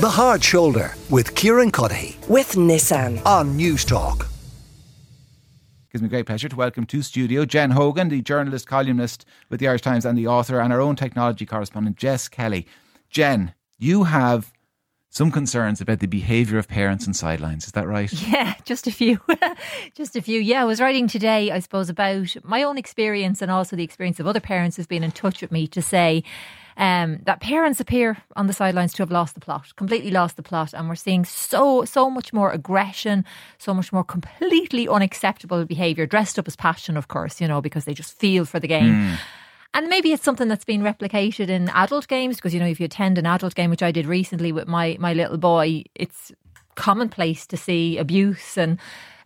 The Hard Shoulder with Kieran Cuddihy with Nissan. on Newstalk. Gives me great pleasure to welcome to studio Jen Hogan, the journalist, columnist with the Irish Times and the author, and our own technology correspondent, Jess Kelly. Jen, you have some concerns about the behaviour of parents and sidelines. Is that right? Yeah, just a few. just a few. Yeah, I was writing today, I suppose, about my own experience and also the experience of other parents who've been in touch with me to say um, that parents appear on the sidelines to have lost the plot, completely lost the plot, and we're seeing so so much more aggression, so much more completely unacceptable behaviour, dressed up as passion, of course, you know, because they just feel for the game. And maybe it's something that's been replicated in adult games because you know if you attend an adult game, which I did recently with my my little boy, it's commonplace to see abuse and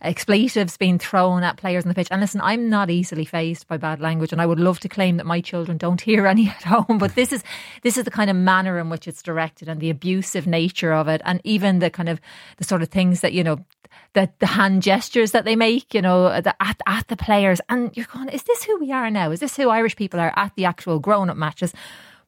expletives being thrown at players on the pitch. And listen, I'm not easily phased by bad language, and I would love to claim that my children don't hear any at home. But this is this is the kind of manner in which it's directed, and the abusive nature of it, and even the kind of the sort of things that you know. The, the hand gestures that they make, you know, the, at, at the players. And you're going, is this who we are now? Is this who Irish people are at the actual grown up matches?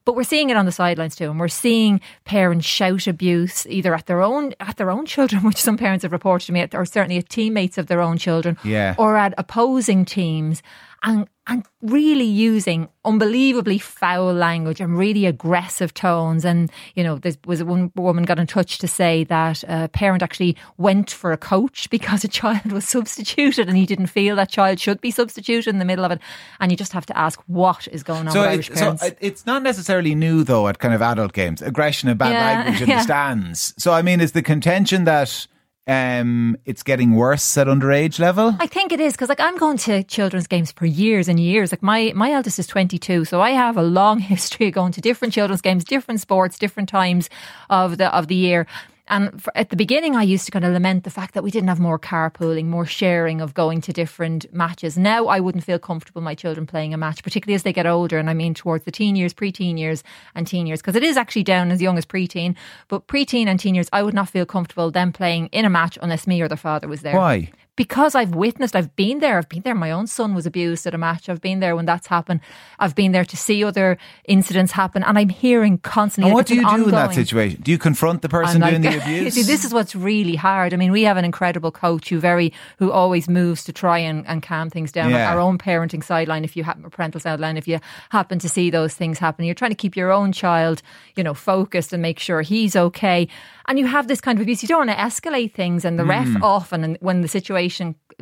But we're seeing it on the sidelines too, and we're seeing parents shout abuse either at their own at their own children, which some parents have reported to me, or certainly at teammates of their own children, Yeah. or at opposing teams, and and really using unbelievably foul language and really aggressive tones. And you know, there was one woman got in touch to say that a parent actually went for a coach because a child was substituted, and he didn't feel that child should be substituted in the middle of it. And you just have to ask what is going on So, with it, Irish so it's not necessarily new though at kind of adult games. Aggression and bad Yeah, language in yeah. the stands. So I mean, is the contention that um, it's getting worse at underage level? I think it is because like I'm going to children's games for years and years. Like my my eldest is 22, so I have a long history of going to different children's games, different sports, different times of the of the year. And for, at the beginning, I used to kind of lament the fact that we didn't have more carpooling, more sharing of going to different matches. Now I wouldn't feel comfortable my children playing a match, particularly as they get older. And I mean towards the teen years, preteen years, and teen years, because it is actually down as young as preteen. But preteen and teen years, I would not feel comfortable them playing in a match unless me or their father was there Why? Because I've witnessed, I've been there, I've been there. My own son was abused at a match. I've been there when that's happened. I've been there to see other incidents happen, and I'm hearing constantly. And what do you do in that situation? Do you confront the person I'm doing the abuse? See, this is what's really hard. I mean, we have an incredible coach who very who always moves to try and, and calm things down. Yeah. Our own parenting sideline, if you happen parental sideline, if you happen to see those things happen, you're trying to keep your own child, you know, focused and make sure he's okay. And you have this kind of abuse. You don't want to escalate things, and the Mm. ref often, and when the situation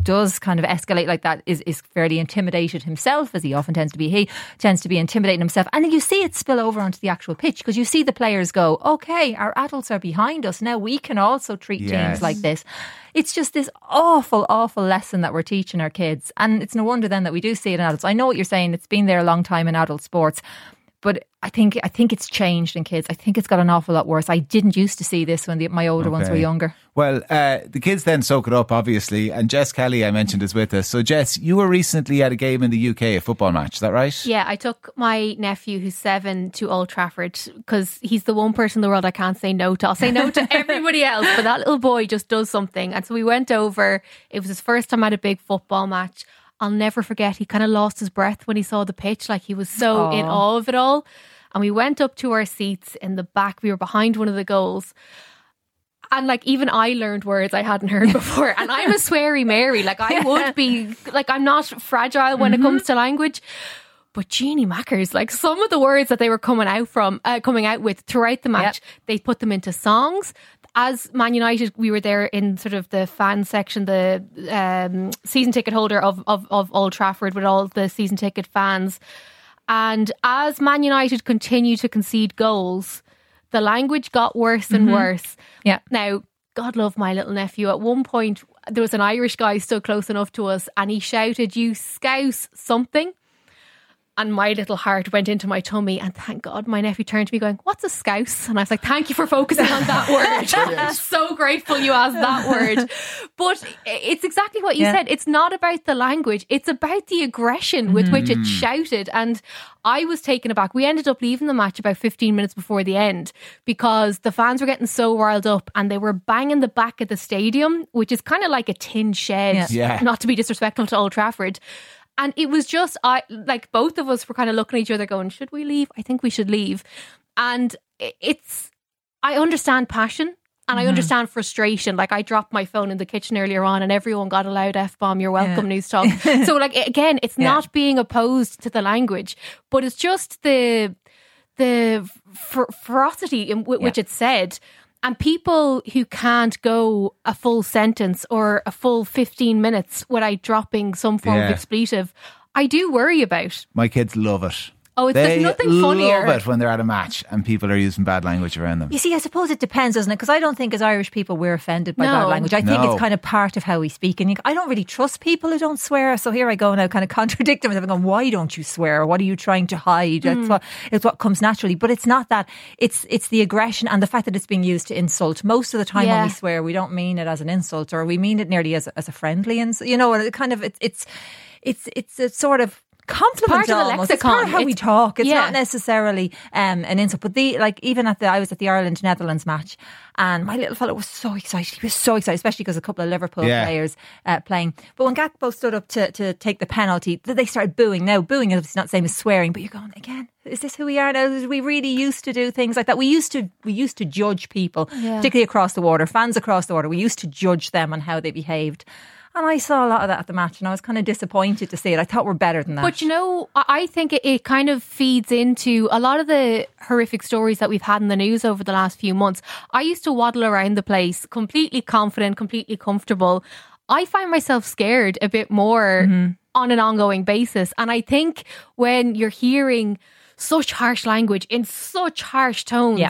does kind of escalate like that, is is fairly intimidated himself, as he often tends to be. He tends to be intimidating himself, and you see it spill over onto the actual pitch because you see the players go, "Okay, our adults are behind us now. We can also treat Yes. teams like this." It's just this awful, awful lesson that we're teaching our kids, and it's no wonder then that we do see it in adults. I know what you're saying; it's been there a long time in adult sports, but I think I think it's changed in kids. I think it's got an awful lot worse. I didn't used to see this when the, my older ones were younger. Well, uh, the kids then soak it up, obviously. And Jess Kelly, I mentioned, is with us. So, Jess, you were recently at a game in the UK, a football match. Is that right? Yeah, I took my nephew who's seven to Old Trafford because he's the one person in the world I can't say no to. I'll say no to everybody else, but that little boy just does something. And so we went over. It was his first time at a big football match. I'll never forget. He kind of lost his breath when he saw the pitch. Like he was so in awe of it all. And we went up to our seats in the back. We were behind one of the goals. And like even I learned words I hadn't heard before. And I'm a sweary Mary. Like I would be like I'm not fragile when it comes to language. But Jeannie Mackers, like some of the words that they were coming out from, uh, coming out with throughout the match, they put them into songs. As Man United, we were there in sort of the fan section, the um, season ticket holder of, of of Old Trafford with all the season ticket fans. And as Man United continued to concede goals, the language got worse and worse. Yeah. Now, God love my little nephew. At one point, there was an Irish guy still close enough to us, and he shouted, You scouse something. And my little heart went into my tummy. And thank God my nephew turned to me going, What's a scouse? And I was like, Thank you for focusing on that word. So grateful you asked that word. But it's exactly what you Yeah. said. It's not about the language, it's about the aggression with which Mm-hmm. it shouted. And I was taken aback. We ended up leaving the match about 15 minutes before the end because the fans were getting so riled up and they were banging the back of the stadium, which is kind of like a tin shed, Yeah. Yeah. not to be disrespectful to Old Trafford. And it was just, I like both of us were kind of looking at each other going, should we leave? I think we should leave. And it's, I understand passion. And Mm-hmm. I understand frustration. Like I dropped my phone in the kitchen earlier on, and everyone got a loud f bomb. You're welcome, news talk. so, like again, it's Yeah. not being opposed to the language, but it's just the the fer- ferocity in w- which Yeah. it's said. And people who can't go a full sentence or a full 15 minutes without dropping some form Yeah. of expletive, I do worry about. My kids love it. Oh, it's- there's nothing funnier. love it when they're at a match and people are using bad language around them. You see, I suppose it depends, doesn't it? Because I don't think as Irish people we're offended by bad language. I think No. it's kind of part of how we speak. And you, I don't really trust people who don't swear. So here I go now, kind of contradicting myself. I'm going, why don't you swear? What are you trying to hide? Hmm. It's what it's what comes naturally. But it's not that. It's it's the aggression and the fact that it's being used to insult. Most of the time Yeah. when we swear, we don't mean it as an insult, or we mean it nearly as a, as a friendly. And you know, and it kind of it's it's it's it's a sort of compliment part of the almost. It's part of lexicon. how we talk. It's yeah. not necessarily um, an insult. But the like even at the I was at the Ireland Netherlands match, and my little fellow was so excited. He was so excited, especially because a couple of Liverpool Yeah. players uh, playing. But when Gakpo stood up to, to take the penalty, they started booing. Now booing is obviously not the same as swearing, but you're going again. Is this who we are now? We really used to do things like that. We used to we used to judge people, Yeah. particularly across the water, fans across the water. We used to judge them on how they behaved. And I saw a lot of that at the match, and I was kind of disappointed to see it. I thought we're better than that. But you know, I think it, it kind of feeds into a lot of the horrific stories that we've had in the news over the last few months. I used to waddle around the place completely confident, completely comfortable. I find myself scared a bit more Mm-hmm. on an ongoing basis. And I think when you're hearing such harsh language in such harsh tones, Yeah.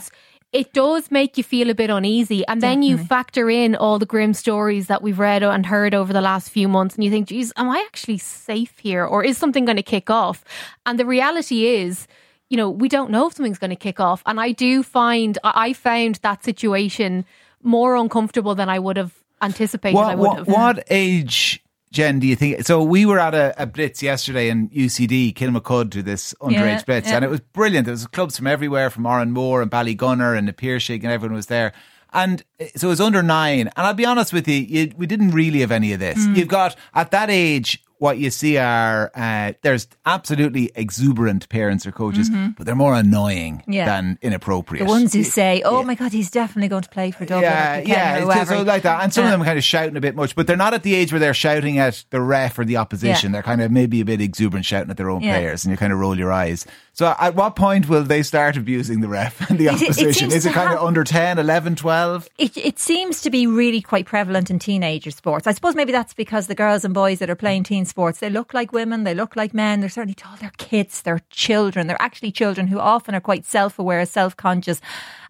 It does make you feel a bit uneasy. And then you factor in all the grim stories that we've read and heard over the last few months, and you think, geez, am I actually safe here? Or is something going to kick off? And the reality is, you know, we don't know if something's going to kick off. And I do find, I found that situation more uncomfortable than I would have anticipated I What, would what, have. what age, Jen, do you think? So we were at a, a blitz yesterday in UCD, Kilmacud, to this underage Yeah, blitz, yeah. and it was brilliant. There was clubs from everywhere, from Moore and Ballygunner and the Piarsaigh, and everyone was there. And uh, so it was under nine. And I'll be honest with you, you we didn't really have any of this. Mm. You've got, at that age, what you see are uh, there's absolutely exuberant parents or coaches, but they're more annoying Mm-hmm. Yeah. than inappropriate. the ones who say, "Oh my God, he's definitely going to play for Dublin," Yeah, yeah, or it's- whoever. so like that. And some of them are kind of shouting a bit much, but they're not at the age where they're shouting at the ref or the opposition. Yeah. They're kind of maybe a bit exuberant shouting at their own Yeah. players, and you kind of roll your eyes. So at what point will they start abusing the ref and the It- it opposition? Is it kind of under 10, 11, 12? It, it seems to be really quite prevalent in teenager sports. I suppose maybe that's because the girls and boys that are playing teen sports, they look like women, they look like men, they're certainly tall, they're kids, they're children. They're actually children who often are quite self aware, self conscious.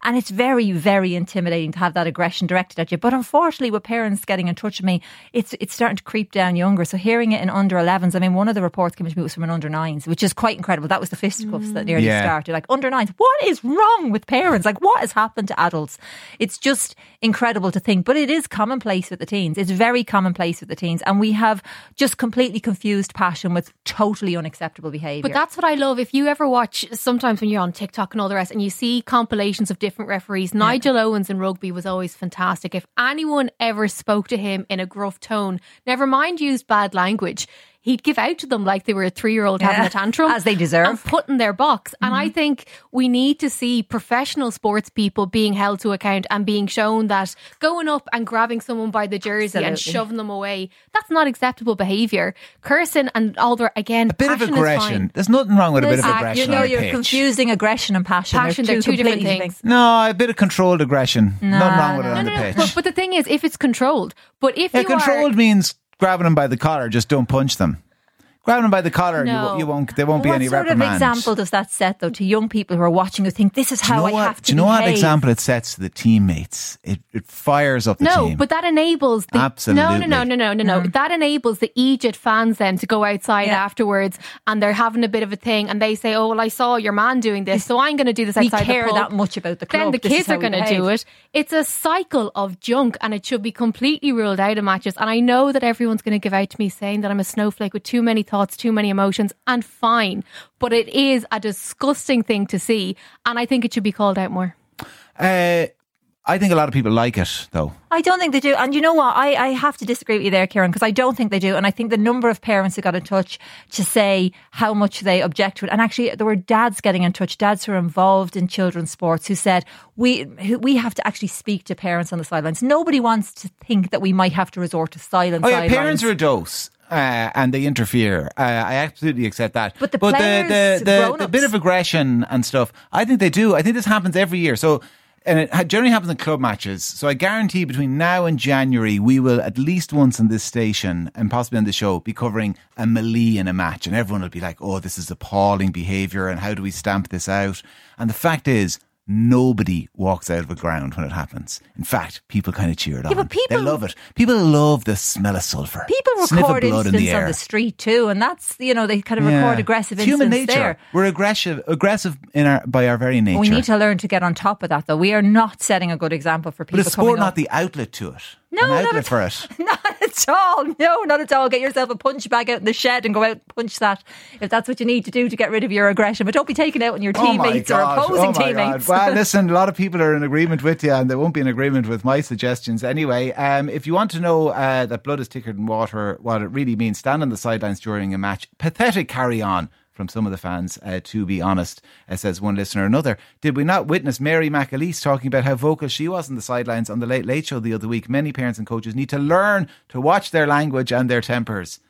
And it's very, very intimidating to have that aggression directed at you. But unfortunately, with parents getting in touch with me, it's it's starting to creep down younger. So hearing it in under 11s, I mean, one of the reports came to me was from an under 9s, which is quite incredible. That was the fisticuffs that nearly Yeah. started. Like under 9s, what is wrong with parents? Like what has happened to adults? It's just incredible to think. But it is commonplace with the teens. It's very commonplace with the teens. And we have just completely confused passion with totally unacceptable behaviour. But that's what I love. If you ever watch, sometimes when you're on TikTok and all the rest, and you see compilations of different referees, Nigel Owens in rugby was always fantastic. If anyone ever spoke to him in a gruff tone, never mind used bad language, he'd give out to them like they were a three year old having a tantrum. as they deserve. And put in their box. And I mm-hmm. think we need to see professional sports people being held to account and being shown that going up and grabbing someone by the jersey and shoving them away, that's not acceptable behaviour. Cursing and all the, again, A bit of aggression. There's nothing wrong with a bit of aggression. You know, on you're pitch. confusing aggression and passion. Passion, they're two different completely things. No, a bit of controlled aggression. nothing wrong with it no, on No, the no, pitch. But, but the thing is, if it's controlled, but if Yeah, you controlled are, means grabbing them by the collar, just don't punch them. Grabbing them by the collar, No. won't- you won't. There won't be what any sort reprimand. of example does that set, though, to young people who are watching who think this is Do you how know I what? have to Do you know what example it sets to the teammates? It it fires up the team. no, team. but that enables the Absolutely. no, no, no, no, no, no, no. That enables the Egypt fans then to go outside Mm. Yeah. afterwards, and they're having a bit of a thing, and they say, "Oh, well, I saw your man doing this, so I'm going to do this We outside care pub." that much about the club. Then the This kids are going to do it. It's a cycle of junk, and it should be completely ruled out of matches. And I know that everyone's going to give out to me saying that I'm a snowflake with too many thoughts, too many emotions, and fine. But it is a disgusting thing to see, and I think it should be called out more. Uh, I think a lot of people like it, though. I don't think they do. And you know what? I, I have to disagree with you there, Kieran, because I don't think they do. And I think the number of parents who got in touch to say how much they object to it. And actually, there were dads getting in touch, dads who are involved in children's sports, who said, we, we have to actually speak to parents on the sidelines. Nobody wants to think that we might have to resort to silence. Oh, yeah, parents are a dose. Uh, and they interfere. Uh, I absolutely accept that. But the but the, the, the, the bit of aggression and stuff, I think they do. I think this happens every year. So, and it generally happens in club matches. So I guarantee between now and January, we will at least once in this station and possibly on the show be covering a melee in a match, and everyone will be like, "Oh, this is appalling behaviour, and how do we stamp this out?" And the fact is. Nobody walks out of a ground when it happens. In fact, people kind of cheer it on. but they love it. People love the smell of sulphur. People Sniff record blood in on the street too, and that's you know they kind of Yeah. record aggressive It's human nature. there. We're aggressive, aggressive in our by our very nature. We need to learn to get on top of that, though. We are not setting a good example for people but coming sport not the outlet to it? No, not at for it. Not at all. No, not at all. Get yourself a punch bag out in the shed and go out and punch that if that's what you need to do to get rid of your aggression. But don't be taking it out on your Oh teammates or opposing oh teammates. God. Well, listen, a lot of people are in agreement with you, and they won't be in agreement with my suggestions anyway. Um, if you want to know uh, that blood is thicker than water, what it really means, stand on the sidelines during a match. Pathetic carry on from some of the fans, uh, to be honest, uh, says one listener. or Another, did we not witness Mary McAleese talking about how vocal she was on the sidelines on the Late Late Show the other week? Many parents and coaches need to learn to watch their language and their tempers.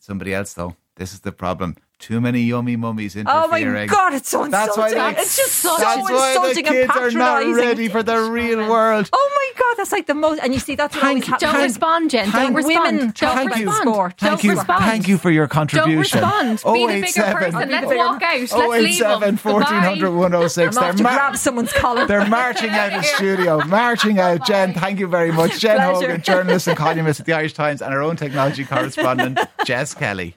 Somebody else, though, this is the problem. Too many yummy mummies Oh my. God, it's so That's why insulting. they- It's just so That's why insulting the kids and are not ready for the real world. Oh my God, that's like the most. And you see, that's what Thank always happens. Don't respond, Jen. Don't respond. women Don't thank respond. Sport. Don't Thank you, respond. thank you for your contribution. Don't respond. Be the bigger oh, person. Let's walk out. Let's oh, leave 087 1400 106. They're, off to mar- grab someone's collar. they're marching out of the studio, marching out. Jen, thank you very much. Jen Pleasure. Hogan, journalist and columnist at the Irish Times, and our own technology correspondent, Jess Kelly.